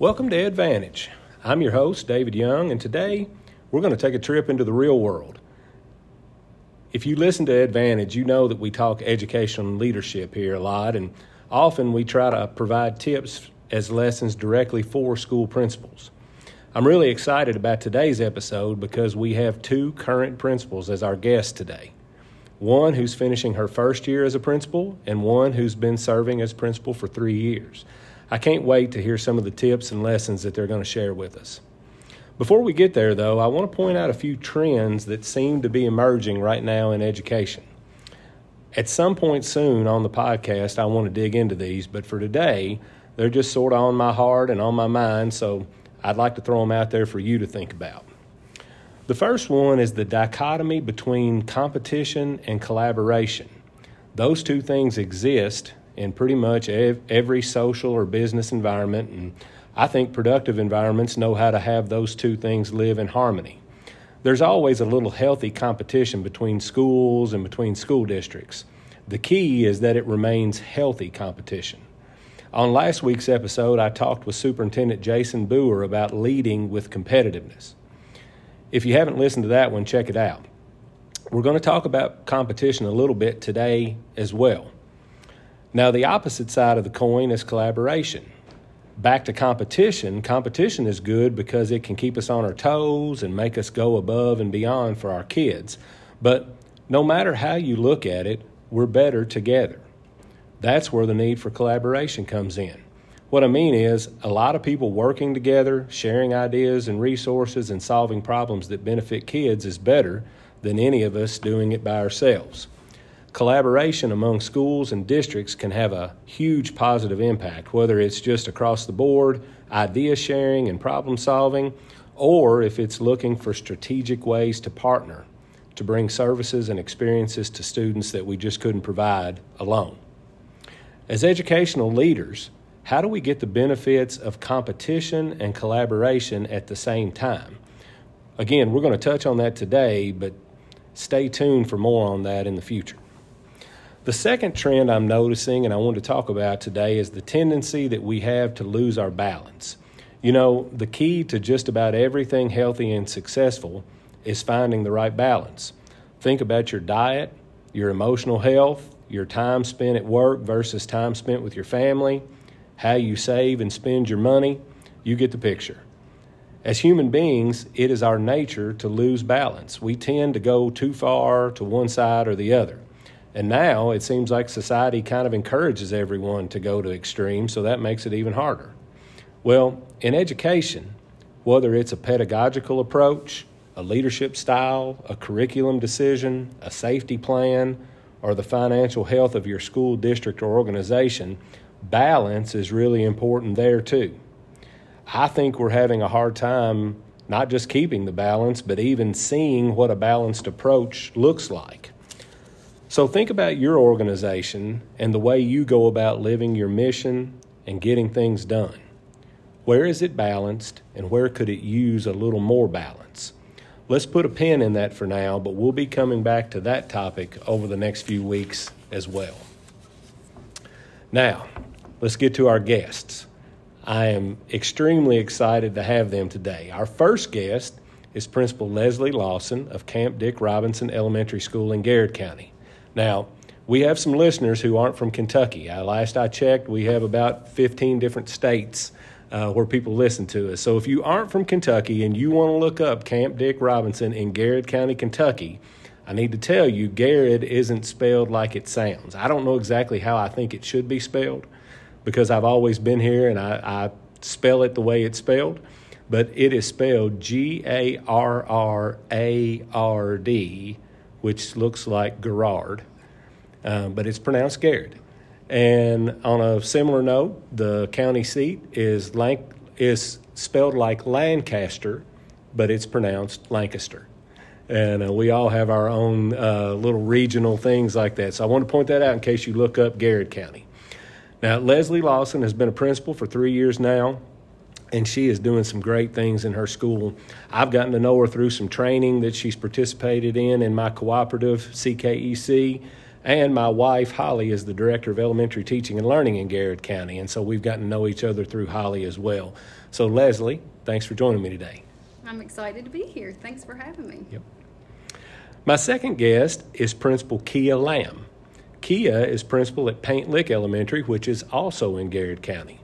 Welcome to Advantage. I'm your host, David Young, and today we're going to take a trip into the real world. If you listen to Advantage, you know that we talk education and leadership here a lot, and often we try to provide tips as lessons directly for school principals. I'm really excited about today's episode because we have two current principals as our guests today. One who's finishing her first year as a principal, and one who's been serving as principal for three years. I can't wait to hear some of the tips and lessons that they're going to share with us. Before we get there, though, I want to point out a few trends that seem to be emerging right now in education. At some point soon on the podcast, I want to dig into these, but for today, they're just sort of on my heart and on my mind, so I'd like to throw them out there for you to think about. The first one is the dichotomy between competition and collaboration. Those two things exist in pretty much every social or business environment. And I think productive environments know how to have those two things live in harmony. There's always a little healthy competition between schools and between school districts. The key is that it remains healthy competition. On last week's episode, I talked with Superintendent Jason Boer about leading with competitiveness. If you haven't listened to that one, check it out. We're going to talk about competition a little bit today as well. Now, the opposite side of the coin is collaboration. Back to competition, competition is good because it can keep us on our toes and make us go above and beyond for our kids. But no matter how you look at it, we're better together. That's where the need for collaboration comes in. What I mean is, a lot of people working together, sharing ideas and resources, and solving problems that benefit kids is better than any of us doing it by ourselves. Collaboration among schools and districts can have a huge positive impact, whether it's just across the board, idea sharing and problem solving, or if it's looking for strategic ways to partner to bring services and experiences to students that we just couldn't provide alone. As educational leaders, how do we get the benefits of competition and collaboration at the same time? Again, we're going to touch on that today, but stay tuned for more on that in the future. The second trend I'm noticing and I want to talk about today is the tendency that we have to lose our balance. You know, the key to just about everything healthy and successful is finding the right balance. Think about your diet, your emotional health, your time spent at work versus time spent with your family, how you save and spend your money. You get the picture. As human beings, it is our nature to lose balance. We tend to go too far to one side or the other. And now it seems like society kind of encourages everyone to go to extremes, so that makes it even harder. Well, in education, whether it's a pedagogical approach, a leadership style, a curriculum decision, a safety plan, or the financial health of your school district or organization, balance is really important there too. I think we're having a hard time not just keeping the balance, but even seeing what a balanced approach looks like. So think about your organization and the way you go about living your mission and getting things done. Where is it balanced and where could it use a little more balance? Let's put a pin in that for now, but we'll be coming back to that topic over the next few weeks as well. Now, let's get to our guests. I am extremely excited to have them today. Our first guest is Principal Lesley Lawson of Camp Dick Robinson Elementary School in Garrard County. Now, we have some listeners who aren't from Kentucky. Uh, last I checked, we have about 15 different states uh, where people listen to us. So if you aren't from Kentucky and you want to look up Camp Dick Robinson in Garrard County, Kentucky, I need to tell you, Garrard isn't spelled like it sounds. I don't know exactly how I think it should be spelled because I've always been here and I, I spell it the way it's spelled, but it is spelled G A R R A R D which looks like Gerard, um, but it's pronounced Garrett. And on a similar note, the county seat is Lanc- is spelled like Lancaster, but it's pronounced Lancaster. And uh, we all have our own uh, little regional things like that. So I want to point that out in case you look up Garrard County. Now, Lesley Lawson has been a principal for three years now and she is doing some great things in her school. I've gotten to know her through some training that she's participated in in my cooperative, CKEC. And my wife, Holly, is the Director of Elementary Teaching and Learning in Garrard County. And so we've gotten to know each other through Holly as well. So, Lesley, thanks for joining me today. I'm excited to be here. Thanks for having me. Yep. My second guest is Principal Kia Lamb. Kia is principal at Paint Lick Elementary, which is also in Garrard County.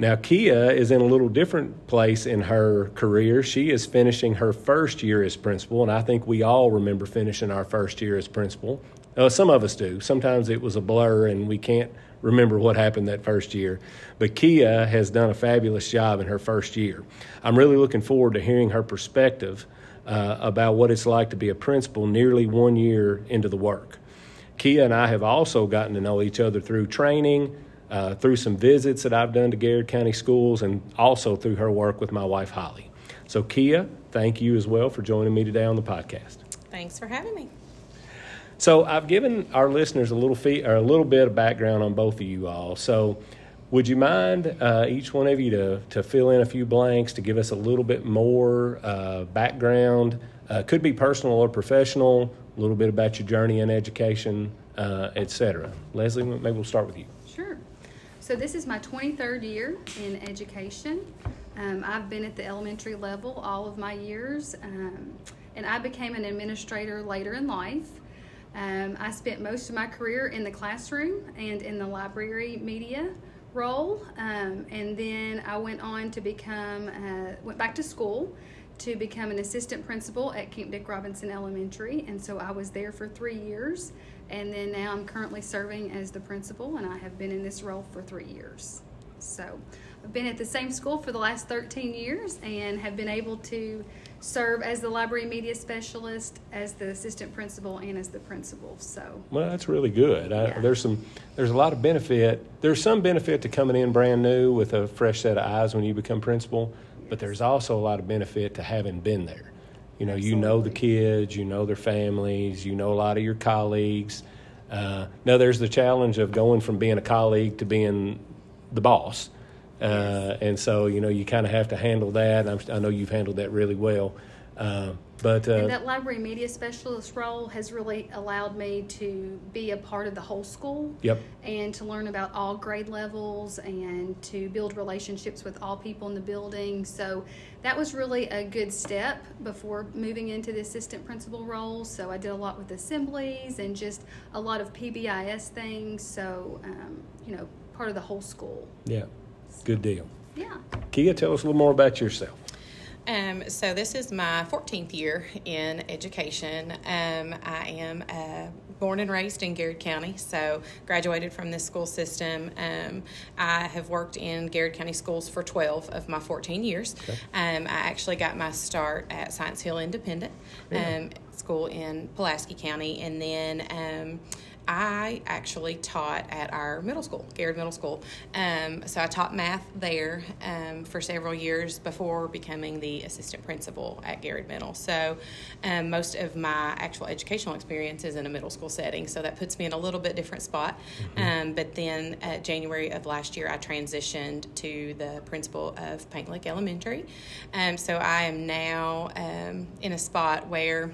Now, Kia is in a little different place in her career. She is finishing her first year as principal, and I think we all remember finishing our first year as principal. Uh, some of us do. Sometimes it was a blur and we can't remember what happened that first year. But Kia has done a fabulous job in her first year. I'm really looking forward to hearing her perspective uh, about what it's like to be a principal nearly one year into the work. Kia and I have also gotten to know each other through training, uh, through some visits that I've done to Garrard County schools, and also through her work with my wife, Holly. So, Kia, thank you as well for joining me today on the podcast. Thanks for having me. So I've given our listeners a little fee, or a little bit of background on both of you all. So would you mind uh, each one of you to to fill in a few blanks to give us a little bit more uh, background? Uh, could be personal or professional. A little bit about your journey in education, uh, etc. Lesley, maybe we'll start with you. So this is my 23rd year in education. Um, I've been at the elementary level all of my years, um, and I became an administrator later in life. Um, I spent most of my career in the classroom and in the library media role, um, and then I went on to become, uh, went back to school to become an assistant principal at Camp Dick Robinson Elementary, and so I was there for three years, and then now I'm currently serving as the principal, and I have been in this role for three years. So I've been at the same school for the last 13 years and have been able to serve as the library media specialist, as the assistant principal, and as the principal. So, well, that's really good. I, Yeah. There's some, there's a lot of benefit. There's some benefit to coming in brand new with a fresh set of eyes when you become principal, but there's also a lot of benefit to having been there. You know, you know the kids, you know their families, you know a lot of your colleagues. Uh, now, there's the challenge of going from being a colleague to being the boss. Uh, and so, you know, you kind of have to handle that. I'm, I know you've handled that really well. Uh, but uh, and that library media specialist role has really allowed me to be a part of the whole school. Yep. And to learn about all grade levels and to build relationships with all people in the building. So that was really a good step before moving into the assistant principal role. So I did a lot with assemblies and just a lot of PBIS things. So, um, you know, part of the whole school. yeah, good deal. Yeah. Kia, tell us a little more about yourself. Um, so this is my 14th year in education. Um, I am uh, born and raised in Garrard County, so graduated from this school system. Um, I have worked in Garrard County schools for 12 of my 14 years. Um, I actually got my start at Science Hill Independent um, School in Pulaski County, and then um, I actually taught at our middle school, Garrard Middle School. Um, so I taught math there um, for several years before becoming the assistant principal at Garrard Middle. So um, most of my actual educational experience is in a middle school setting. So that puts me in a little bit different spot. Um, but then uh, January of last year, I transitioned to the principal of Paint Lick Elementary. Um, so I am now um, in a spot where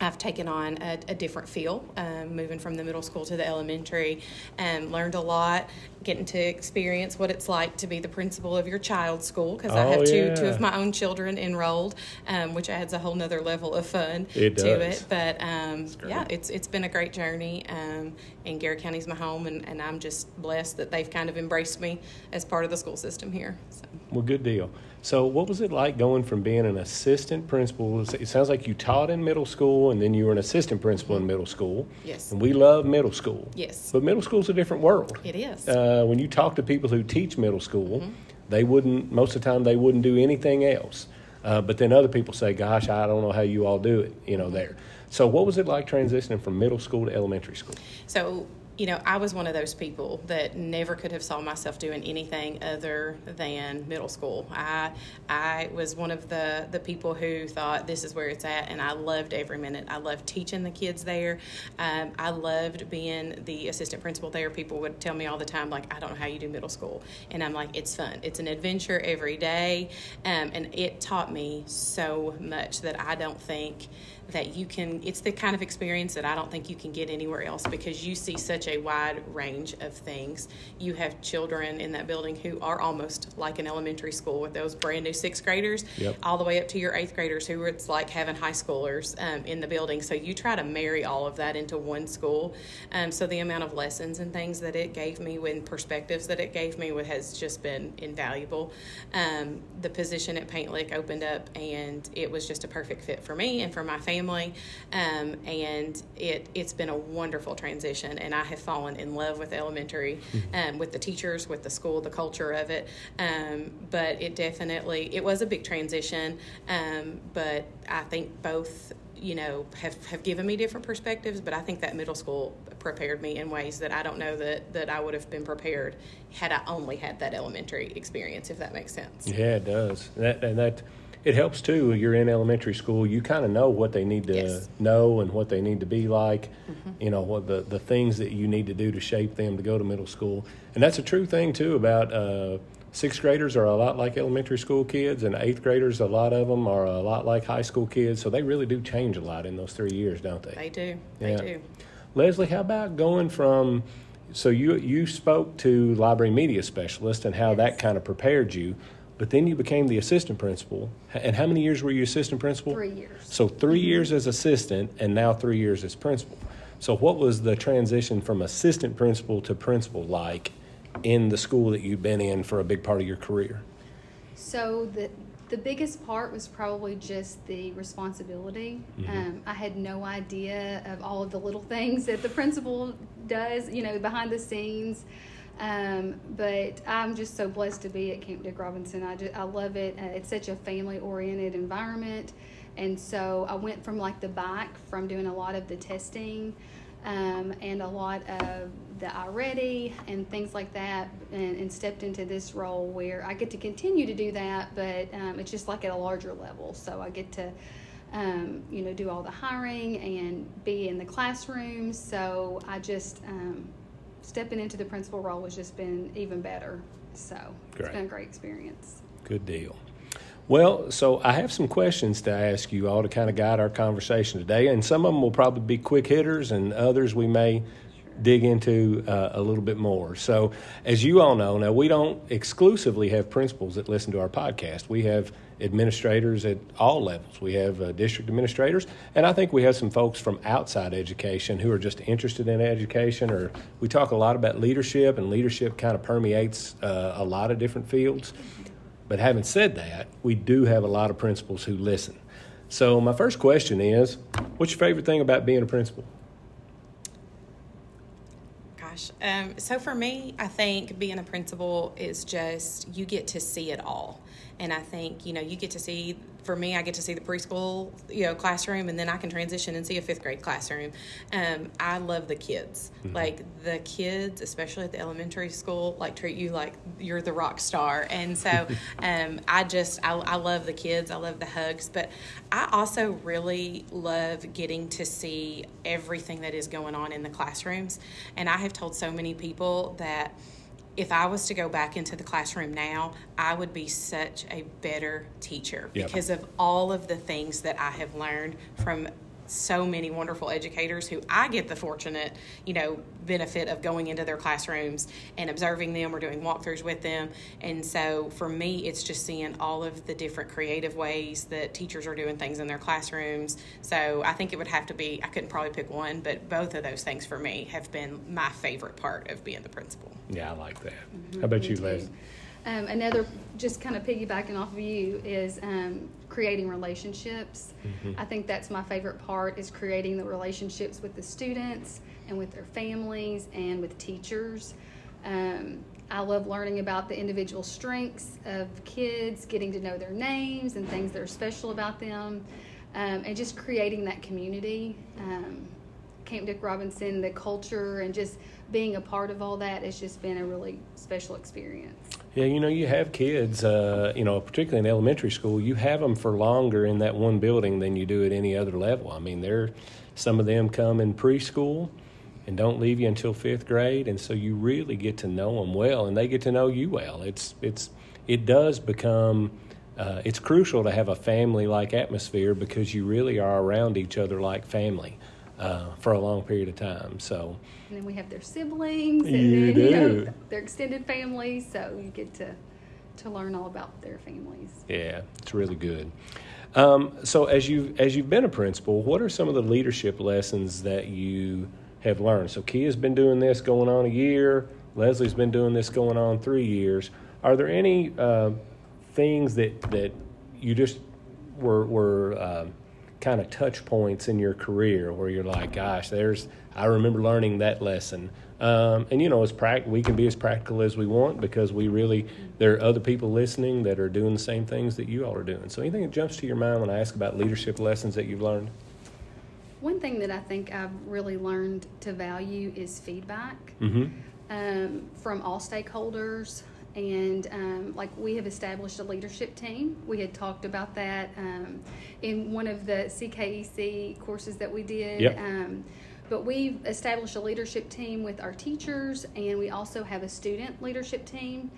I've taken on a, a different feel, um, moving from the middle school to the elementary, and learned a lot, getting to experience what it's like to be the principal of your child's school because I Oh, have two two of my own children enrolled, um, which adds a whole nother level of fun It to it. But um, yeah, it's it's been a great journey, um, and Garrard County's my home, and, and I'm just blessed that they've kind of embraced me as part of the school system here. So. Well, good deal. So, what was it like going from being an assistant principal? It sounds like you taught in middle school and then you were an assistant principal in middle school. Yes. And we love middle school. Yes. But middle school's a different world. It is. Uh, when you talk to people who teach middle school, they wouldn't, most of the time, they wouldn't do anything else. Uh, but then other people say, gosh, I don't know how you all do it, you know, there. So, what was it like transitioning from middle school to elementary school? So you know, I was one of those people that never could have saw myself doing anything other than middle school. I I was one of the the people who thought this is where it's at, and I loved every minute. I loved teaching the kids there. Um, I loved being the assistant principal there. People would tell me all the time, like, I don't know how you do middle school, and I'm like, it's fun. It's an adventure every day, um, and it taught me so much that I don't think that you can it's the kind of experience that I don't think you can get anywhere else because you see such a wide range of things. You have children in that building who are almost like an elementary school with those brand new sixth graders, Yep. all the way up to your eighth graders who it's like having high schoolers um, in the building. So you try to marry all of that into one school. Um, so the amount of lessons and things that it gave me, when perspectives that it gave me, has just been invaluable. Um, the position at Paint Lick opened up, and it was just a perfect fit for me and for my family. Um, and it it's been a wonderful transition, and I have fallen in love with elementary, um, with the teachers, with the school, the culture of it. Um, but it definitely it was a big transition. Um, but I think both you know have, have given me different perspectives but i think that middle school prepared me in ways that i don't know that, that i would have been prepared had i only had that elementary experience if that makes sense Yeah, it does. That, and that it helps too. You're in elementary school. You kind of know what they need to Yes. know and what they need to be like. You know what the the things that you need to do to shape them to go to middle school. And that's a true thing too about. Uh, Sixth graders are a lot like elementary school kids, and eighth graders, a lot of them are a lot like high school kids. So they really do change a lot in those three years, don't they? they do they do Lesley, how about going from so you you spoke to library media specialist and how that kind of prepared you, but then you became the assistant principal. And how many years were you assistant principal? Three years. So 3 years as assistant and now 3 years as principal. So what was the transition from assistant principal to principal like in the school that you've been in for a big part of your career? So the the biggest part was probably just the responsibility. Um, I had no idea of all of the little things that the principal does, you know, behind the scenes. Um, but I'm just so blessed to be at Camp Dick Robinson. I just, I love it. Uh, it's such a family oriented environment, and so I went from like the back from doing a lot of the testing um, and a lot of the iReady and things like that, and, and stepped into this role where I get to continue to do that, but um, it's just like at a larger level. So I get to, um, you know, do all the hiring and be in the classrooms. So I just um, stepping into the principal role has just been even better. So Great. it's been a great experience. Good deal. Well, so I have some questions to ask you all to kind of guide our conversation today, and some of them will probably be quick hitters, and others we may dig into uh, a little bit more. So, as you all know, now we don't exclusively have principals that listen to our podcast. We have administrators at all levels. We have uh, district administrators, and I think we have some folks from outside education who are just interested in education. Or we talk a lot about leadership, and leadership kind of permeates uh, a lot of different fields. But having said that, we do have a lot of principals who listen. So my first question is, what's your favorite thing about being a principal? Gosh. Um, so for me, I think being a principal is just you get to see it all. And I think, you know, you get to see, for me, I get to see the preschool, you know, classroom, and then I can transition and see a fifth grade classroom. Um, I love the kids. Like the kids, especially at the elementary school, like treat you like you're the rock star. And so um, I just, I, I love the kids. I love the hugs. But I also really love getting to see everything that is going on in the classrooms. And I have told so many people that if I was to go back into the classroom now, I would be such a better teacher Yep. because of all of the things that I have learned from so many wonderful educators who I get the fortunate, you know, benefit of going into their classrooms and observing them or doing walkthroughs with them. And so for me, it's just seeing all of the different creative ways that teachers are doing things in their classrooms. So I think it would have to be, I couldn't probably pick one, but both of those things for me have been my favorite part of being the principal. Yeah, I like that. How about you, Liz? Um, another, just kind of piggybacking off of you, is um, creating relationships. I think that's my favorite part is creating the relationships with the students and with their families and with teachers. Um, I love learning about the individual strengths of kids, getting to know their names and things that are special about them, um, and just creating that community. Um, Camp Dick Robinson, the culture, and just being a part of all that has just been a really special experience. Yeah, you know, you have kids, uh, you know, particularly in elementary school, you have them for longer in that one building than you do at any other level. I mean, they're some of them come in preschool and don't leave you until fifth grade, and so you really get to know them well, and they get to know you well. It's it's it does become. Uh, it's crucial to have a family like atmosphere because you really are around each other like family uh, for a long period of time. So, and then we have their siblings, and You then do. you know their extended families, so you get to to learn all about their families. Yeah, it's really good. Um, so as you as you've been a principal, what are some of the leadership lessons that you have learned? So Kia's been doing this going on a year. Lesley's been doing this going on three years. Are there any uh, things that that you just were were um, kind of touch points in your career where you're like, gosh, there's I remember learning that lesson. Um, and you know, as prac- we can be as practical as we want because we really there are other people listening that are doing the same things that you all are doing. So anything that jumps to your mind when I ask about leadership lessons that you've learned? One thing that I think I've really learned to value is feedback Mm-hmm. um, from all stakeholders. And um, like we have established a leadership team. We had talked about that um, in one of the CKEC courses that we did. Yep. Um, but we've established a leadership team with our teachers, and we also have a student leadership team.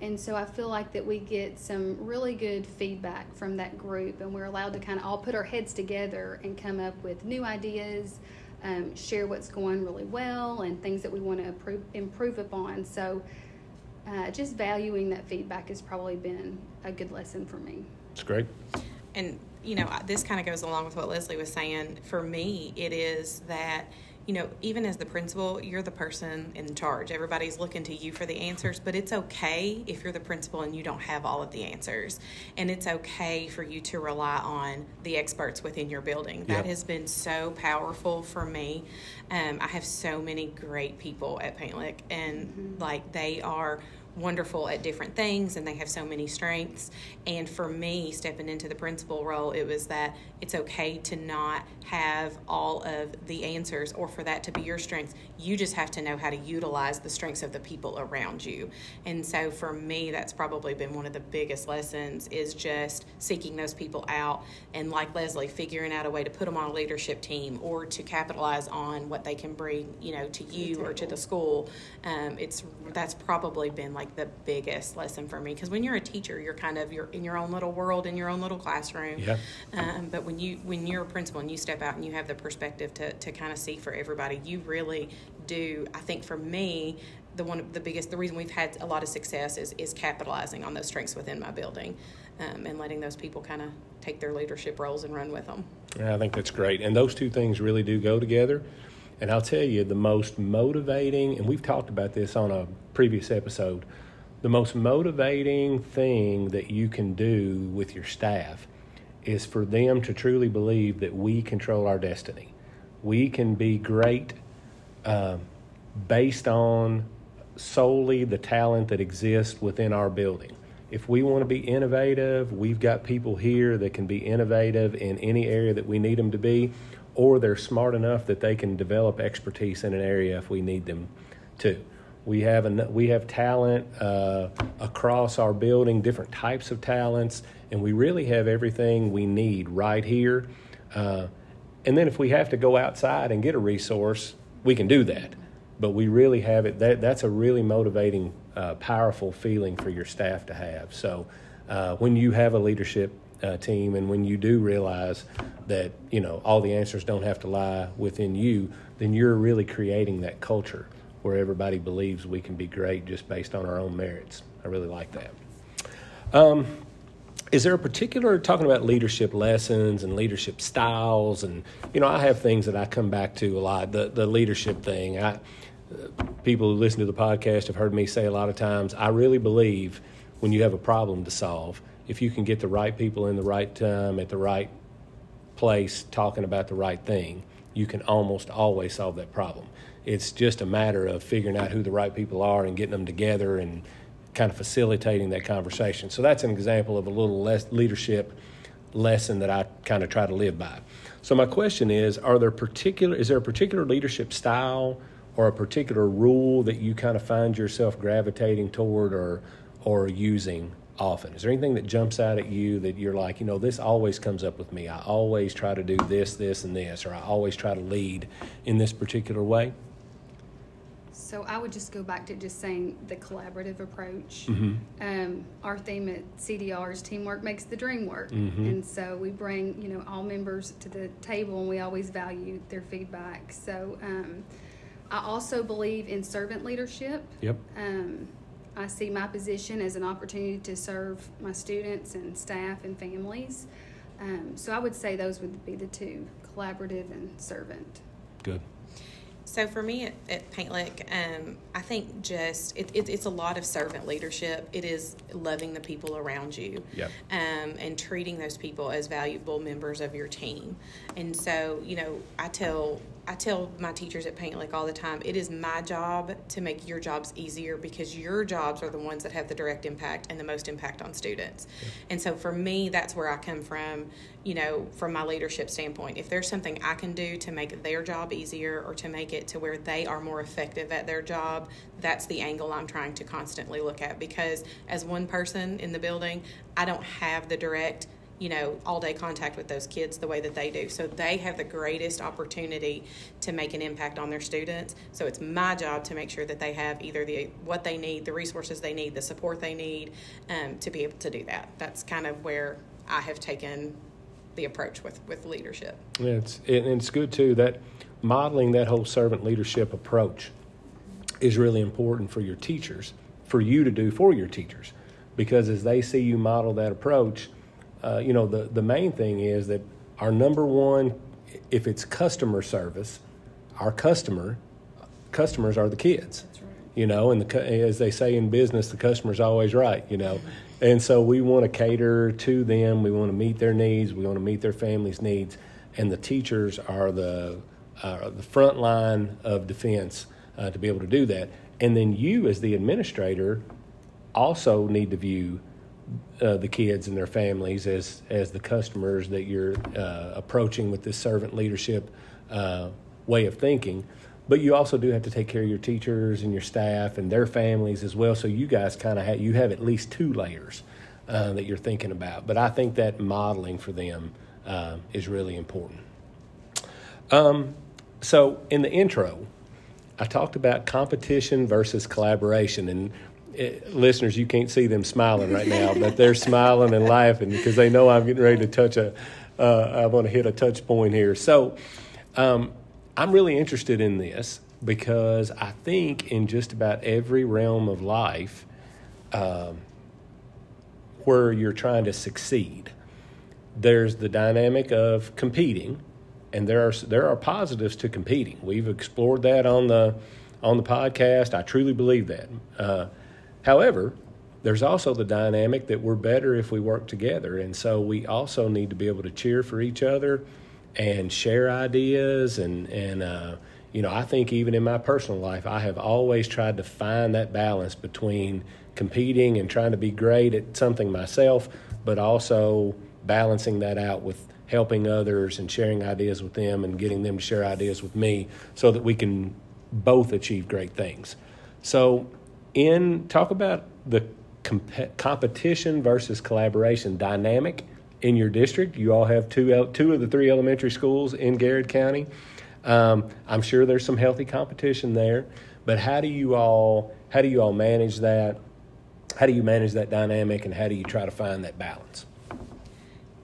And so I feel like that we get some really good feedback from that group, and we're allowed to kind of all put our heads together and come up with new ideas, um, share what's going really well, and things that we want to improve, improve upon. So uh, just valuing that feedback has probably been a good lesson for me. It's great. and you know this kind of goes along with what Lesley was saying for me it is that you know even as the principal you're the person in charge everybody's looking to you for the answers but it's okay if you're the principal and you don't have all of the answers and it's okay for you to rely on the experts within your building that Yep. has been so powerful for me um, i have so many great people at Paint Lick and like they are wonderful at different things and they have so many strengths. And for me, stepping into the principal role, it was that it's okay to not have all of the answers or for that to be your strengths. You just have to know how to utilize the strengths of the people around you. And so for me, that's probably been one of the biggest lessons is just seeking those people out and like Lesley, figuring out a way to put them on a leadership team or to capitalize on what they can bring, you know, to you or to the school. Um, it's that's probably been like the biggest lesson for me because when you're a teacher, you're kind of you're in your own little world in your own little classroom. Yeah. Um, but when you when you're a principal and you step out and you have the perspective to to kind of see for everybody, you really do. I think for me. The one of the biggest, the reason we've had a lot of success is is capitalizing on those strengths within my building, um, and letting those people kind of take their leadership roles and run with them. Yeah, I think that's great. And those two things really do go together. And I'll tell you, the most motivating, and we've talked about this on a previous episode, the most motivating thing that you can do with your staff is for them to truly believe that we control our destiny. We can be great um, based on solely the talent that exists within our building. If we want to be innovative, we've got people here that can be innovative in any area that we need them to be, or they're smart enough that they can develop expertise in an area if we need them to. We have en- we have talent uh, across our building, different types of talents, and we really have everything we need right here. Uh, and then if we have to go outside and get a resource, we can do that. But we really have it. That that's a really motivating, uh, powerful feeling for your staff to have. So uh, when you have a leadership uh, team, and when you do realize that you know all the answers don't have to lie within you, then you're really creating that culture where everybody believes we can be great just based on our own merits. I really like that. Um, is there a particular talking about leadership lessons and leadership styles and you know i have things that i come back to a lot the, the leadership thing i uh, people who listen to the podcast have heard me say a lot of times i really believe when you have a problem to solve if you can get the right people in the right time at the right place talking about the right thing you can almost always solve that problem it's just a matter of figuring out who the right people are and getting them together and kind of facilitating that conversation. So that's an example of a little less leadership lesson that I kind of try to live by. So my question is: Are there particular? Is there a particular leadership style or a particular rule that you kind of find yourself gravitating toward or or using often? Is there anything that jumps out at you that you're like, you know, this always comes up with me. I always try to do this, this, and this, or I always try to lead in this particular way? So I would just go back to just saying the collaborative approach. Mm-hmm. Um, our theme at CDR is teamwork makes the dream work, Mhm. and so we bring you know all members to the table, and we always value their feedback. So um, I also believe in servant leadership. Yep. Um, I see my position as an opportunity to serve my students and staff and families. Um, so I would say those would be the two: collaborative and servant. Good. So for me at, at Paint Lick, um, I think just it, it, it's a lot of servant leadership. It is loving the people around you, Yep. um, and treating those people as valuable members of your team. And so, you know, I tell I tell my teachers at Paint Lick all the time, it is my job to make your jobs easier because your jobs are the ones that have the direct impact and the most impact on students. And so for me, that's where I come from, you know, from my leadership standpoint. If there's something I can do to make their job easier or to make it to where they are more effective at their job, that's the angle I'm trying to constantly look at because as one person in the building, I don't have the direct you know, all day contact with those kids the way that they do. So they have the greatest opportunity to make an impact on their students. So it's my job to make sure that they have either the what they need, the resources they need, the support they need um, to be able to do that. That's kind of where I have taken the approach with with leadership. Yeah, it's and it's good too that modeling that whole servant leadership approach is really important for your teachers, for you to do for your teachers, because as they see you model that approach, uh, you know the the main thing is that our number one, if it's customer service, our customer customers are the kids. You know and the, as they say in business the customer's always right you know. And so we want to cater to them. We want to meet their needs. We want to meet their families needs. And the teachers are the uh, the front line of defense uh, to be able to do that. And then you as the administrator also need to view uh, the kids and their families as as the customers that you're uh, approaching with this servant leadership uh, way of thinking. But you also do have to take care of your teachers and your staff and their families as well. So you guys kind of have you have at least two layers uh, that you're thinking about. But I think that modeling for them uh, is really important. Um, so in the intro, I talked about competition versus collaboration, and eh, listeners, you can't see them smiling right now, but they're smiling and laughing because they know I'm getting ready to touch a. Uh, I want to hit a touch point here. So, um, I'm really interested in this because I think in just about every realm of life, um, where you're trying to succeed, there's the dynamic of competing, and there are there are positives to competing. We've explored that on the on the podcast. I truly believe that. Uh, however, there's also the dynamic that we're better if we work together, and so we also need to be able to cheer for each other and share ideas and and uh, you know I think even in my personal life I have always tried to find that balance between competing and trying to be great at something myself, but also balancing that out with helping others and sharing ideas with them and getting them to share ideas with me so that we can both achieve great things. So, in talk about the comp- competition versus collaboration dynamic in your district. You all have two two of the three elementary schools in Garrard County. Um, I'm sure there's some healthy competition there, but how do you all how do you all manage that? How do you manage that dynamic, and how do you try to find that balance?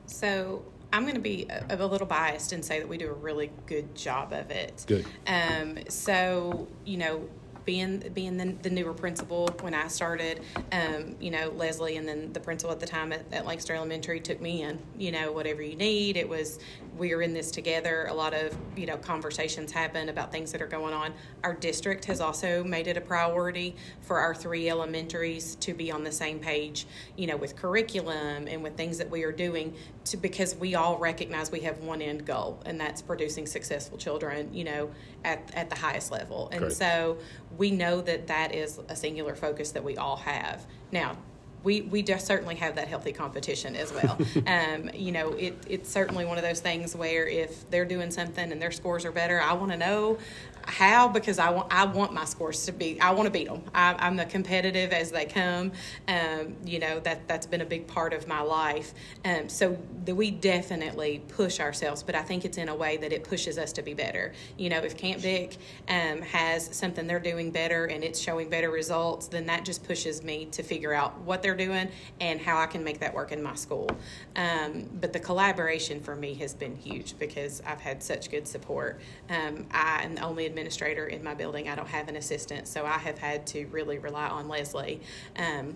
So I'm going to be a, a little biased and say that we do a really good job of it. Good. Um, so you know, being being the, the newer principal when I started, um, you know, Lesley and then the principal at the time at, at Lancaster Elementary took me in. You know, whatever you need. It was we are in this together. A lot of you know conversations happen about things that are going on. Our district has also made it a priority for our three elementaries to be on the same page. You know, with curriculum and with things that we are doing to because we all recognize we have one end goal and that's producing successful children. You know, at at the highest level. And Great. so we know that that is a singular focus that we all have. Now, we we just certainly have that healthy competition as well. um, you know, it it's certainly one of those things where if they're doing something and their scores are better, I want to know how because I want I want my scores to be I want to beat them. I, am the competitive as they come. Um, you know that that's been a big part of my life. Um, so the, we definitely push ourselves, but I think it's in a way that it pushes us to be better. You know, if Camp Dick um, has something they're doing better and it's showing better results, then that just pushes me to figure out what they're doing and how I can make that work in my school. Um, but the collaboration for me has been huge because I've had such good support. Um, I am the only administrator in my building. I don't have an assistant, so I have had to really rely on Lesley. Um,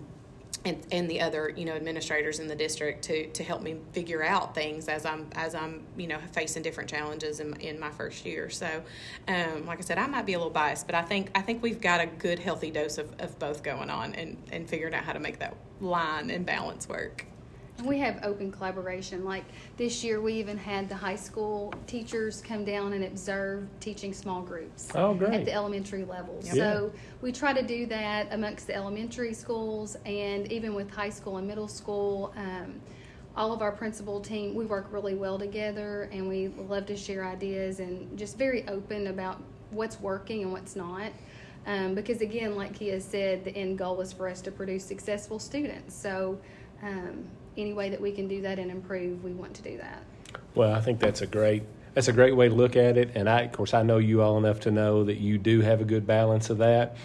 and, and the other you know administrators in the district to, to help me figure out things as I'm as I'm you know facing different challenges in, in my first year. So, um, like I said, I might be a little biased, but I think I think we've got a good healthy dose of, of both going on and, and figuring out how to make that line and balance work. We have open collaboration. Like this year, we even had the high school teachers come down and observe teaching small groups oh, at the elementary level. So we try to do that amongst the elementary schools and even with high school and middle school. Um, all of our principal team, we work really well together and we love to share ideas and just very open about what's working and what's not. Um, because again, like Kia said, the end goal is for us to produce successful students. So um, any way that we can do that and improve, we want to do that. Well, I think that's a great that's a great way to look at it. And I, of course, I know you all enough to know that you do have a good balance of that.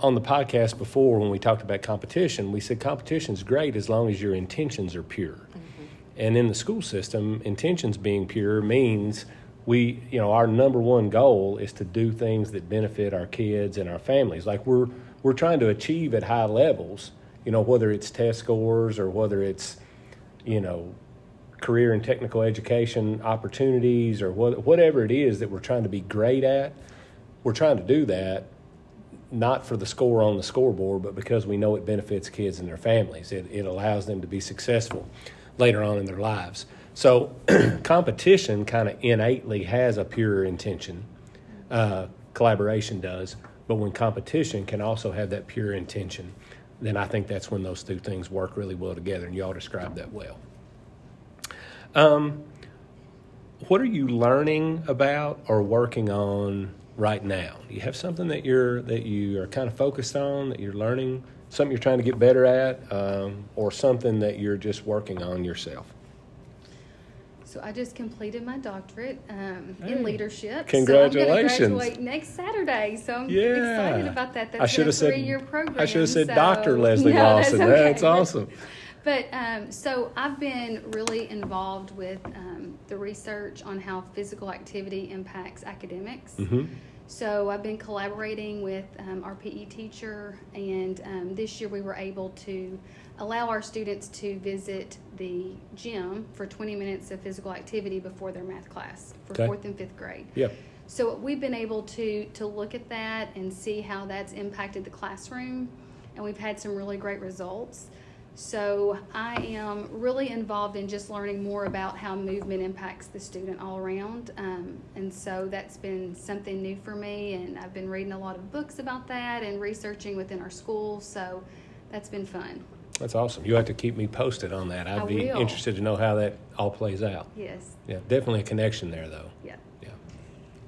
On the podcast before, when we talked about competition, we said competition is great as long as your intentions are pure. Mm-hmm. And in the school system, intentions being pure means we, you know, our number one goal is to do things that benefit our kids and our families. Like we're we're trying to achieve at high levels you know, whether it's test scores or whether it's, you know, career and technical education opportunities or what, whatever it is that we're trying to be great at, we're trying to do that not for the score on the scoreboard, but because we know it benefits kids and their families. It, it allows them to be successful later on in their lives. So, competition kind of innately has a pure intention. Uh, collaboration does, but when competition can also have that pure intention then I think that's when those two things work really well together, and y'all described that well. Um, what are you learning about or working on right now? Do you have something that you're that you are kind of focused on that you're learning, something you're trying to get better at, um, or something that you're just working on yourself? So I just completed my doctorate um, hey, in leadership. Congratulations! So I'm graduate next Saturday. So I'm yeah. excited about that. That's I should have said three-year program. I should have said so, Dr. Lesley no, Lawson. That's, okay. that's awesome. But um, so I've been really involved with um, the research on how physical activity impacts academics. Mm-hmm. So I've been collaborating with um, our PE teacher, and um, this year we were able to allow our students to visit the gym for 20 minutes of physical activity before their math class for okay. fourth and fifth grade. Yep. So we've been able to to look at that and see how that's impacted the classroom, and we've had some really great results. So I am really involved in just learning more about how movement impacts the student all around, um, and so that's been something new for me. And I've been reading a lot of books about that and researching within our school. So that's been fun. That's awesome. You have to keep me posted on that. I'd I be will. interested to know how that all plays out. Yes. Yeah, definitely a connection there, though. Yeah. Yeah.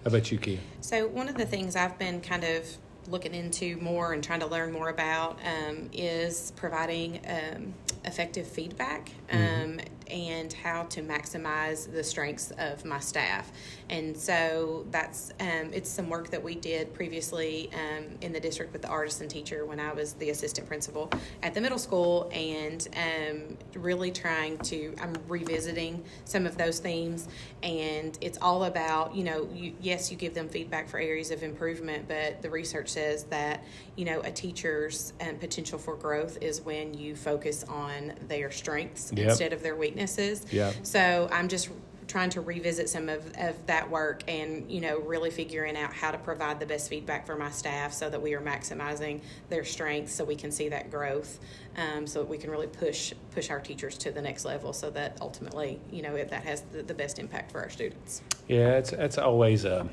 How about you, Kia? So one of the things I've been kind of looking into more and trying to learn more about um, is providing um, effective feedback mm-hmm. And how to maximize the strengths of my staff. And so that's um, it's some work that we did previously um, in the district with the artisan teacher when I was the assistant principal at the middle school, and um, really trying to I'm revisiting some of those themes. And it's all about you know you, yes you give them feedback for areas of improvement, but the research says that you know a teacher's um, potential for growth is when you focus on their strengths yep. instead of their weaknesses. Yeah. So I'm just trying to revisit some of, of that work and you know really figuring out how to provide the best feedback for my staff so that we are maximizing their strengths so we can see that growth um, so that we can really push push our teachers to the next level so that ultimately you know that has the, the best impact for our students. Yeah it's it's always a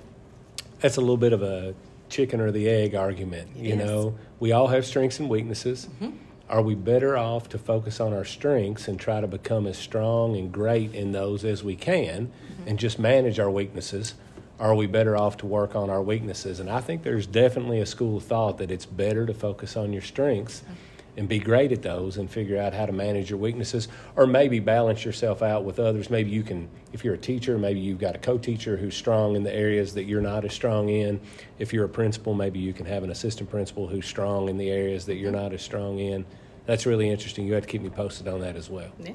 it's a little bit of a chicken or the egg argument it you is. know? We all have strengths and weaknesses. Mm-hmm Are we better off to focus on our strengths and try to become as strong and great in those as we can mm-hmm. and just manage our weaknesses? Are we better off to work on our weaknesses? And I think there's definitely a school of thought that it's better to focus on your strengths. Mm-hmm and be great at those and figure out how to manage your weaknesses or maybe balance yourself out with others. Maybe you can if you're a teacher maybe you've got a co-teacher who's strong in the areas that you're not as strong in. If you're a principal maybe you can have an assistant principal who's strong in the areas that you're not as strong in. That's really interesting. You have to keep me posted on that as well. Yeah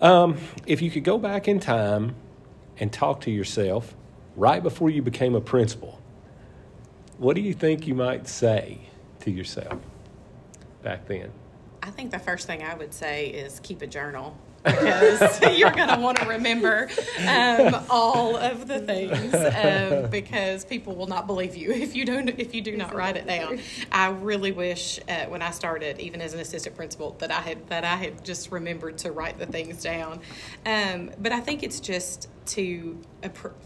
um, if you could go back in time and talk to yourself right before you became a principal what do you think you might say to yourself back then? I think the first thing I would say is keep a journal because you're going to want to remember um, all of the things um, because people will not believe you if you don't if you do not write it down. I really wish uh, when I started, even as an assistant principal, that I had that I had just remembered to write the things down. Um, but I think it's just to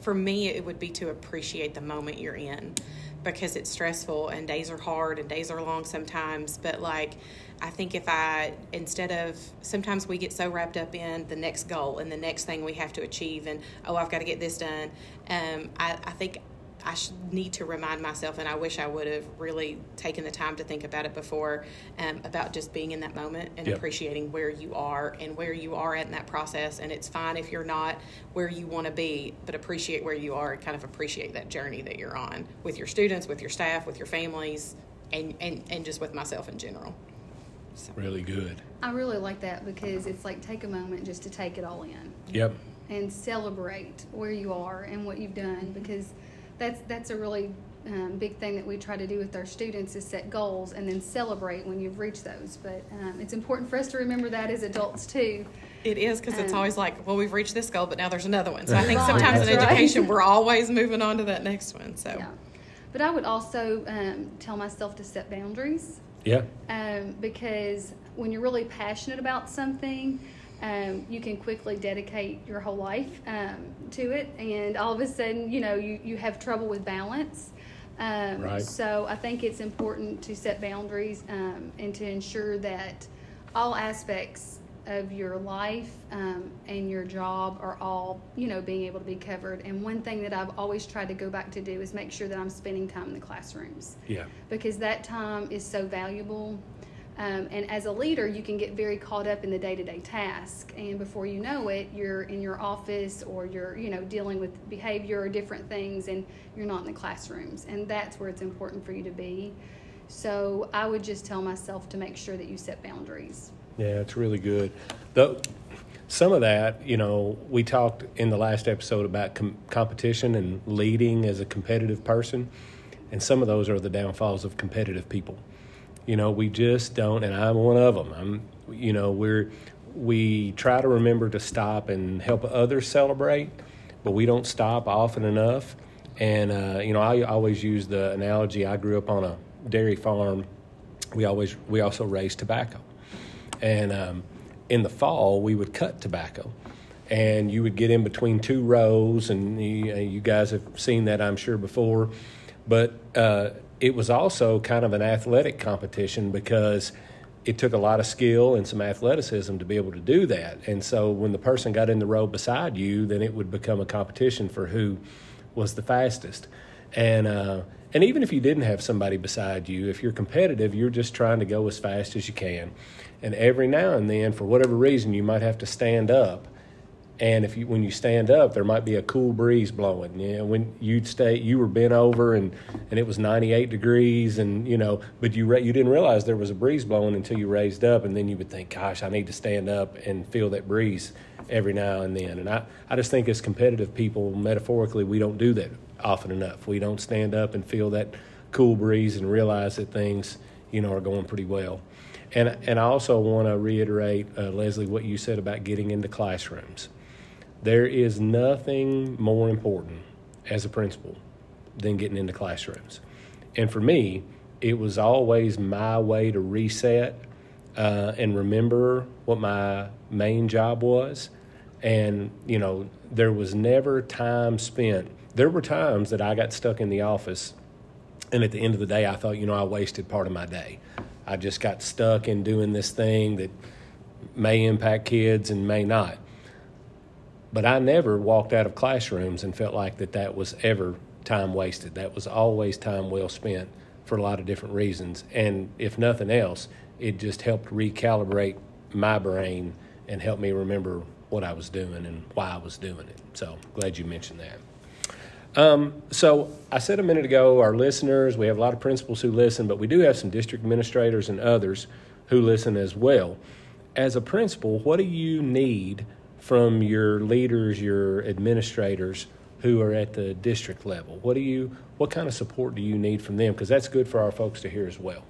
for me, it would be to appreciate the moment you're in because it's stressful and days are hard and days are long sometimes. But like, I think if I, instead of, sometimes we get so wrapped up in the next goal and the next thing we have to achieve and, oh, I've got to get this done. Um, I, I think I need to remind myself, and I wish I would have really taken the time to think about it before, um, about just being in that moment and yep. appreciating where you are and where you are at in that process. And it's fine if you're not where you want to be, but appreciate where you are and kind of appreciate that journey that you're on with your students, with your staff, with your families, and, and, and just with myself in general. So. Really good. I really like that because it's like take a moment just to take it all in. Yep. And celebrate where you are and what you've done because that's that's a really um, big thing that we try to do with our students is set goals and then celebrate when you've reached those. But um, it's important for us to remember that as adults too. It is because um, it's always like, well, we've reached this goal, but now there's another one. So I think sometimes in education right. we're always moving on to that next one. So, yeah. but I would also um, tell myself to set boundaries. Yeah. Um, because when you're really passionate about something um, you can quickly dedicate your whole life um, to it, and all of a sudden, you know, you, you have trouble with balance. Um, right. So I think it's important to set boundaries um, and to ensure that all aspects of your life um, and your job are all, you know, being able to be covered. And one thing that I've always tried to go back to do is make sure that I'm spending time in the classrooms. Yeah. Because that time is so valuable. Um, and as a leader, you can get very caught up in the day-to-day task, and before you know it, you're in your office or you're, you know, dealing with behavior or different things, and you're not in the classrooms. And that's where it's important for you to be. So I would just tell myself to make sure that you set boundaries. Yeah, it's really good. Though some of that, you know, we talked in the last episode about com- competition and leading as a competitive person, and some of those are the downfalls of competitive people you know, we just don't, and I'm one of them. I'm, you know, we're we try to remember to stop and help others celebrate, but we don't stop often enough. And uh, you know, I always use the analogy. I grew up on a dairy farm. We always we also raised tobacco, and um, in the fall we would cut tobacco, and you would get in between two rows, and you, you guys have seen that I'm sure before, but uh, it was also kind of an athletic competition because it took a lot of skill and some athleticism to be able to do that. And so when the person got in the row beside you, then it would become a competition for who was the fastest. And uh, and even if you didn't have somebody beside you, if you're competitive, you're just trying to go as fast as you can. And every now and then, for whatever reason, you might have to stand up and if you when you stand up there might be a cool breeze blowing. You when you'd stay you were bent over and and it was 98 degrees and you know but you re- you didn't realize there was a breeze blowing until you raised up and then you would think gosh I need to stand up and feel that breeze every now and then. And I I just think as competitive people metaphorically we don't do that often enough. We don't stand up and feel that cool breeze and realize that things you know are going pretty well. And and I also want to reiterate uh, Lesley what you said about getting into classrooms there is nothing more important as a principal than getting into classrooms. And for me, it was always my way to reset uh, and remember what my main job was. And, you know, there was never time spent. There were times that I got stuck in the office, and at the end of the day, I thought, you know, I wasted part of my day I just got stuck in doing this thing that may impact kids and may not. But I never walked out of classrooms and felt like that that was ever time wasted. That was always time well spent for a lot of different reasons. And if nothing else, it just helped recalibrate my brain and help me remember what I was doing and why I was doing it. So glad you mentioned that. Um, so I said a minute ago, our listeners, we have a lot of principals who listen, but we do have some district administrators and others who listen as well. As a principal, what do you need from your leaders, your administrators who are at the district level? What do you, what kind of support do you need from them? Because that's good for our folks to hear as well.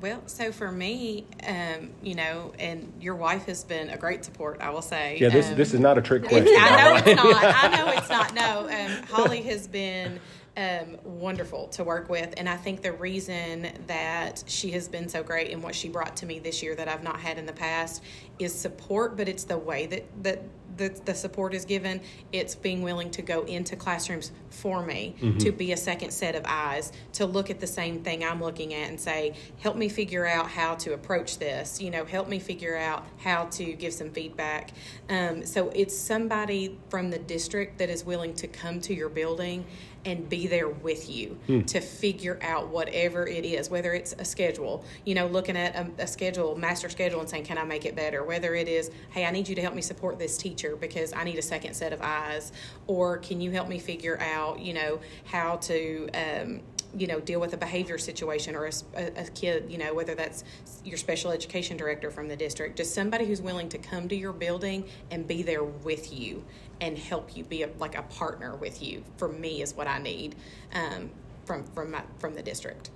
Well, so for me, um, you know, and your wife has been a great support, I will say. Yeah, this um, this is not a trick question. I know it's not. I know it's not. No, um, Holly has been um, wonderful to work with, and I think the reason that she has been so great and what she brought to me this year that I've not had in the past is support, but it's the way that that the, the support is given. It's being willing to go into classrooms for me to be a second set of eyes to look at the same thing I'm looking at and say, help me figure out how to approach this. You know, help me figure out how to give some feedback. Um, so it's somebody from the district that is willing to come to your building and be there with you to figure out whatever it is, whether it's a schedule, you know, looking at a, a schedule, master schedule, and saying, Can I make it better? Whether it is, Hey, I need you to help me support this teacher because I need a second set of eyes, or can you help me figure out, you know, how to, um, you know, deal with a behavior situation or a kid, you know, whether that's your special education director from the district, just somebody who's willing to come to your building and be there with you and help you be a, like a partner with you. For me, is what I need um, from from my, from the district.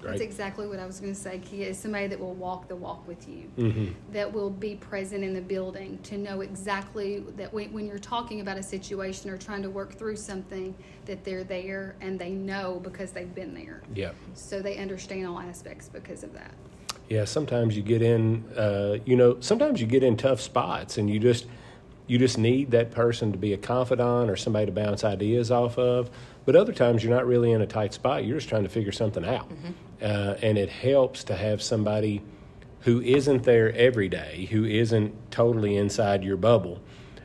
That's exactly what I was going to say, Kia. Is somebody that will walk the walk with you, Mm-hmm. that will be present in the building to know exactly that when, when you're talking about a situation or trying to work through something, that they're there and they know because they've been there. Yeah. So they understand all aspects because of that. Yeah, sometimes you get in, uh, you know, sometimes you get in tough spots, and you just you just need that person to be a confidant or somebody to bounce ideas off of. But other times you're not really in a tight spot; you're just trying to figure something out, uh, and it helps to have somebody who isn't there every day, who isn't totally inside your bubble,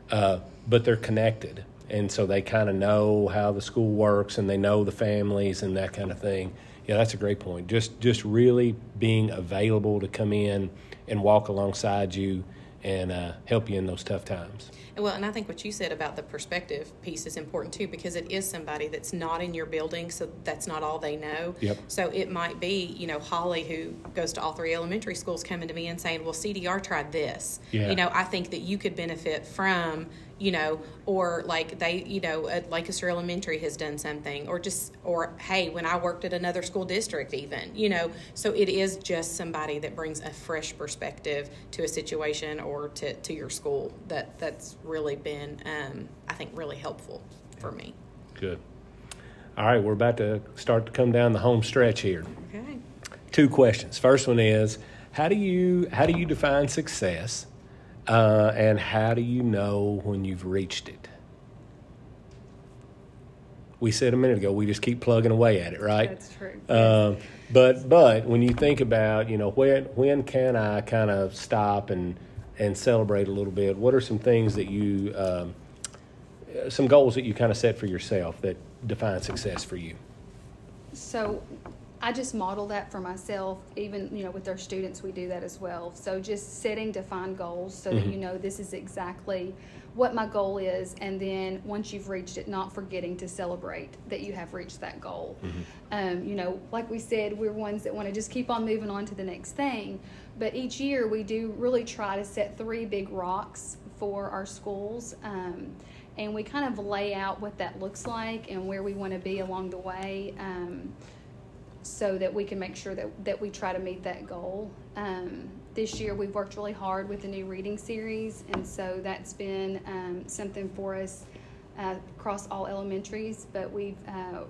uh, but they're connected, and so they kind of know how the school works, and they know the families and that kind of thing. Yeah, that's a great point. Just just really being available to come in and walk alongside you and uh, help you in those tough times. Well, and I think what you said about the perspective piece is important too, because it is somebody that's not in your building, so that's not all they know. Yep. So it might be, you know, Holly, who goes to all three elementary schools, coming to me and saying, "Well, CDR tried this. Yeah. You know, I think that you could benefit from." You know, or like they, you know, uh, Lancaster Elementary has done something, or just, or hey, when I worked at another school district, even, you know, so it is just somebody that brings a fresh perspective to a situation or to, to your school that that's really been, um, I think, really helpful for me. Good. All right, we're about to start to come down the home stretch here. Okay. Two questions. First one is how do you how do you define success, uh, and how do you know when you've reached it? We said a minute ago we just keep plugging away at it, right? That's true. Um, but but when you think about you know when when can I kind of stop and and celebrate a little bit? What are some things that you um, some goals that you kind of set for yourself that define success for you? So I just model that for myself. Even you know with our students, we do that as well. So just setting defined goals so that you know this is exactly what my goal is, and then once you've reached it, not forgetting to celebrate that you have reached that goal. Um, you know, like we said, we're ones that want to just keep on moving on to the next thing. But each year, we do really try to set three big rocks for our schools. Um, and we kind of lay out what that looks like and where we want to be along the way um, so that we can make sure that, that we try to meet that goal. Um, this year we've worked really hard with the new reading series, and so that's been um, something for us uh, across all elementaries. But we've uh,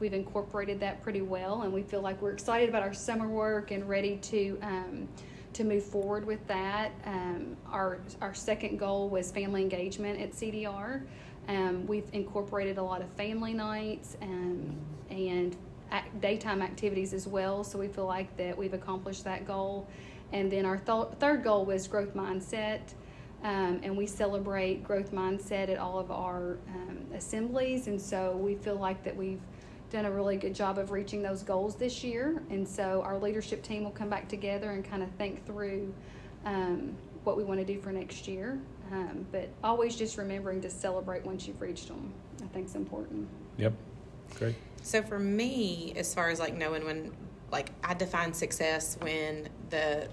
we've incorporated that pretty well, and we feel like we're excited about our summer work and ready to um, to move forward with that. Um, our our second goal was family engagement at CDR. Um, we've incorporated a lot of family nights um, and ac- daytime activities as well. So we feel like that we've accomplished that goal. And then our th- third goal was growth mindset. Um, and we celebrate growth mindset at all of our um, assemblies. And so we feel like that we've done a really good job of reaching those goals this year. And so our leadership team will come back together and kind of think through um, what we want to do for next year. Um, but always just remembering to celebrate once you've reached them, I think is important. Yep. Great. So for me, as far as like knowing when, like I define success when the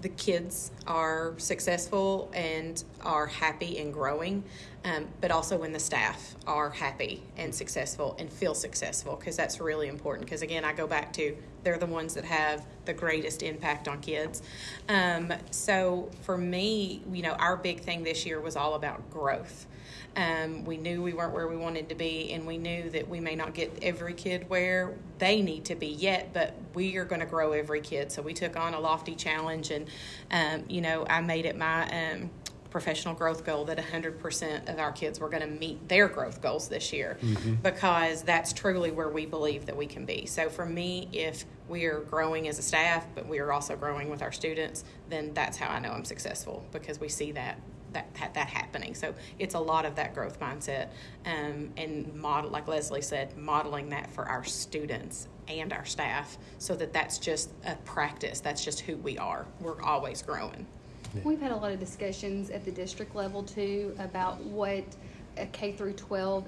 the kids are successful and are happy and growing, um, but also when the staff are happy and successful and feel successful, because that's really important. Because again, I go back to they're the ones that have the greatest impact on kids. Um, so for me, you know, our big thing this year was all about growth. Um, we knew we weren't where we wanted to be, and we knew that we may not get every kid where they need to be yet, but we are going to grow every kid. So we took on a lofty challenge, and um, you know, I made it my um, professional growth goal that 100% of our kids were going to meet their growth goals this year mm-hmm. because that's truly where we believe that we can be. So for me, if we are growing as a staff, but we are also growing with our students, then that's how I know I'm successful because we see that that, that, that happening. So it's a lot of that growth mindset um, and model, like Lesley said, modeling that for our students and our staff so that that's just a practice. That's just who we are. We're always growing. Yeah. We've had a lot of discussions at the district level too about what a K through 12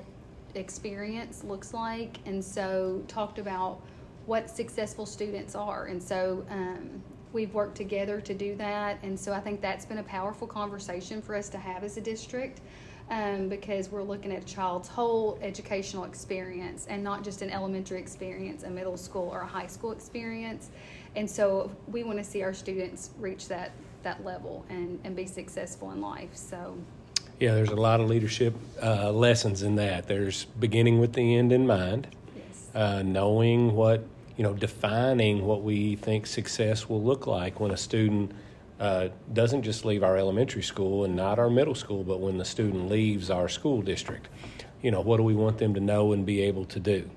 experience looks like, and so talked about what successful students are. And so um, we've worked together to do that. And so I think that's been a powerful conversation for us to have as a district um, because we're looking at a child's whole educational experience and not just an elementary experience, a middle school or a high school experience. And so we want to see our students reach that, that level and, and be successful in life. So. Yeah, there's a lot of leadership uh, lessons in that. There's beginning with the end in mind, yes. uh, knowing what you know, defining what we think success will look like when a student uh, doesn't just leave our elementary school and not our middle school, but when the student leaves our school district. You know, what do we want them to know and be able to do?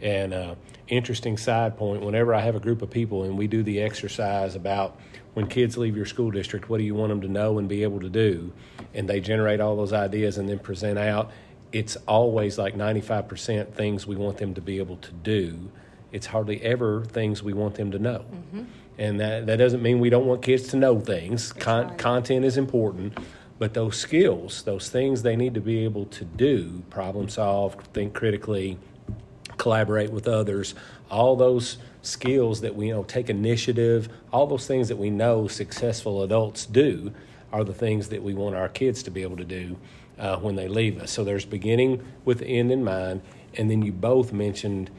And uh, interesting side point whenever I have a group of people and we do the exercise about when kids leave your school district, what do you want them to know and be able to do? And they generate all those ideas and then present out. It's always like 95% things we want them to be able to do it's hardly ever things we want them to know. Mm-hmm. And that, that doesn't mean we don't want kids to know things. Con- right. Content is important, but those skills, those things they need to be able to do, problem solve, think critically, collaborate with others, all those skills that we you know take initiative, all those things that we know successful adults do are the things that we want our kids to be able to do uh, when they leave us. So there's beginning with the end in mind, and then you both mentioned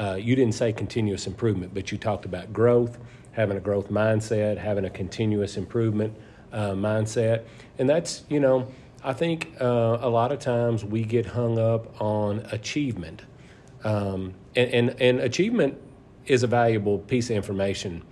uh, you didn't say continuous improvement, but you talked about growth, having a growth mindset, having a continuous improvement uh, mindset. And that's, you know, I think uh, a lot of times we get hung up on achievement. Um, and, and, and achievement is a valuable piece of information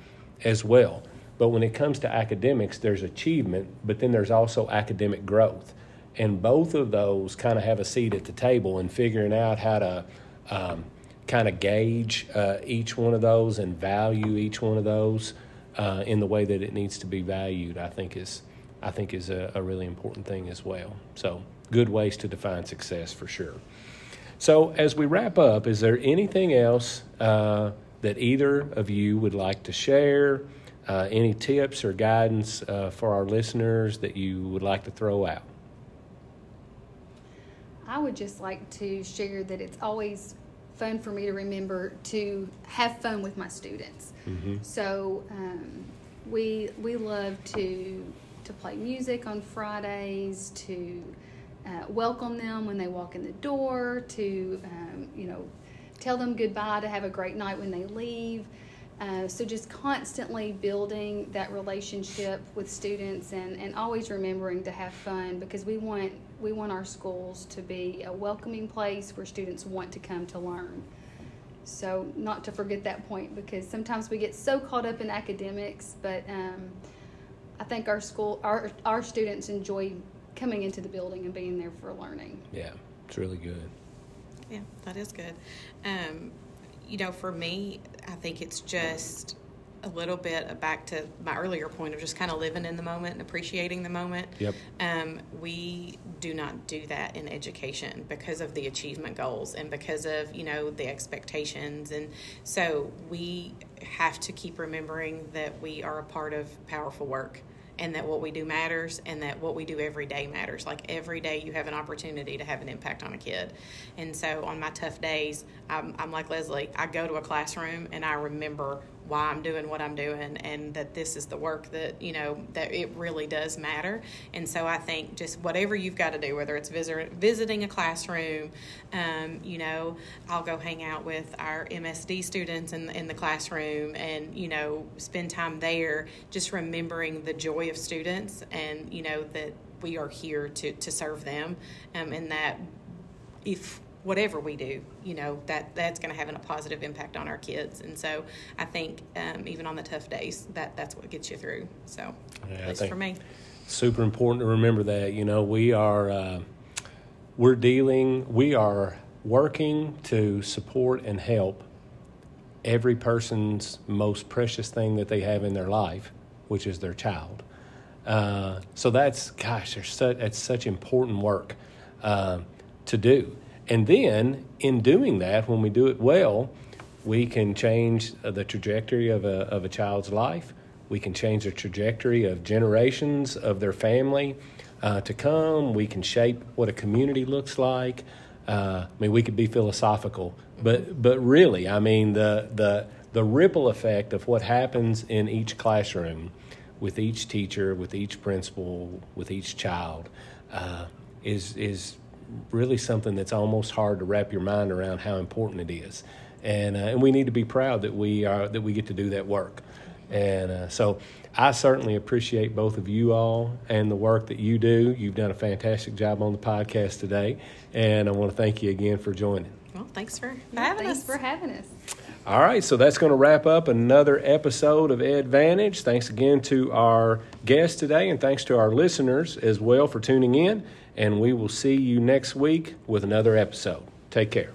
as well. But when it comes to academics, there's achievement, but then there's also academic growth. And both of those kind of have a seat at the table in figuring out how to um, kind of gauge uh, each one of those and value each one of those uh, in the way that it needs to be valued, I think is I think is a, a, really important thing as well. So good ways to define success for sure. So as we wrap up, is there anything else uh, that either of you would like to share? Uh, any tips or guidance uh, for our listeners that you would like to throw out? I would just like to share that it's always fun for me to remember to have fun with my students. Mm-hmm. So um, we we love to to play music on Fridays, to uh, welcome them when they walk in the door, to um, you know tell them goodbye, to have a great night when they leave. Uh, so just constantly building that relationship with students and, and always remembering to have fun because we want we want our schools to be a welcoming place where students want to come to learn. So not to forget that point because sometimes we get so caught up in academics, but um, I think our school our our students enjoy coming into the building and being there for learning. Yeah, it's really good. Yeah, that is good. Um, you know, for me, I think it's just a little bit back to my earlier point of just kind of living in the moment and appreciating the moment. Yep. Um, we do not do that in education because of the achievement goals and because of you know the expectations, and so we have to keep remembering that we are a part of powerful work and that what we do matters and that what we do every day matters. Like every day you have an opportunity to have an impact on a kid. And so on my tough days, I'm, I'm like Lesley, I go to a classroom and I remember why I'm doing what I'm doing and that this is the work that, you know, that it really does matter. And so I think just whatever you've got to do, whether it's visit, visiting a classroom, um, you know, I'll go hang out with our MSD students in, in the classroom and, you know, spend time there, just remembering the joy of students and, you know, that we are here to, to serve them um, and that if whatever we do, you know, that that's going to have a positive impact on our kids. And so I think um, even on the tough days, that that's what gets you through. So Yeah, I at least for me. super important to remember that you know we are uh, we're dealing we are working to support and help every person's most precious thing that they have in their life which is their child uh, so that's gosh there's such it's such important work uh, to do and then in doing that when we do it well we can change the trajectory of a, of a child's life we can change the trajectory of generations of their family uh, to come. We can shape what a community looks like. Uh, I mean, we could be philosophical, but but really, I mean, the the the ripple effect of what happens in each classroom, with each teacher, with each principal, with each child, uh, is is really something that's almost hard to wrap your mind around how important it is, and uh, and we need to be proud that we are that we get to do that work. And uh, so I certainly appreciate both of you all and the work that you do. You've done a fantastic job on the podcast today, and I want to thank you again for joining. Well, thanks for Yeah, having thanks us. for having us. All right, so that's going to wrap up another episode of Advantage. Thanks again to our guest today, and thanks to our listeners as well for tuning in. And we will see you next week with another episode. Take care.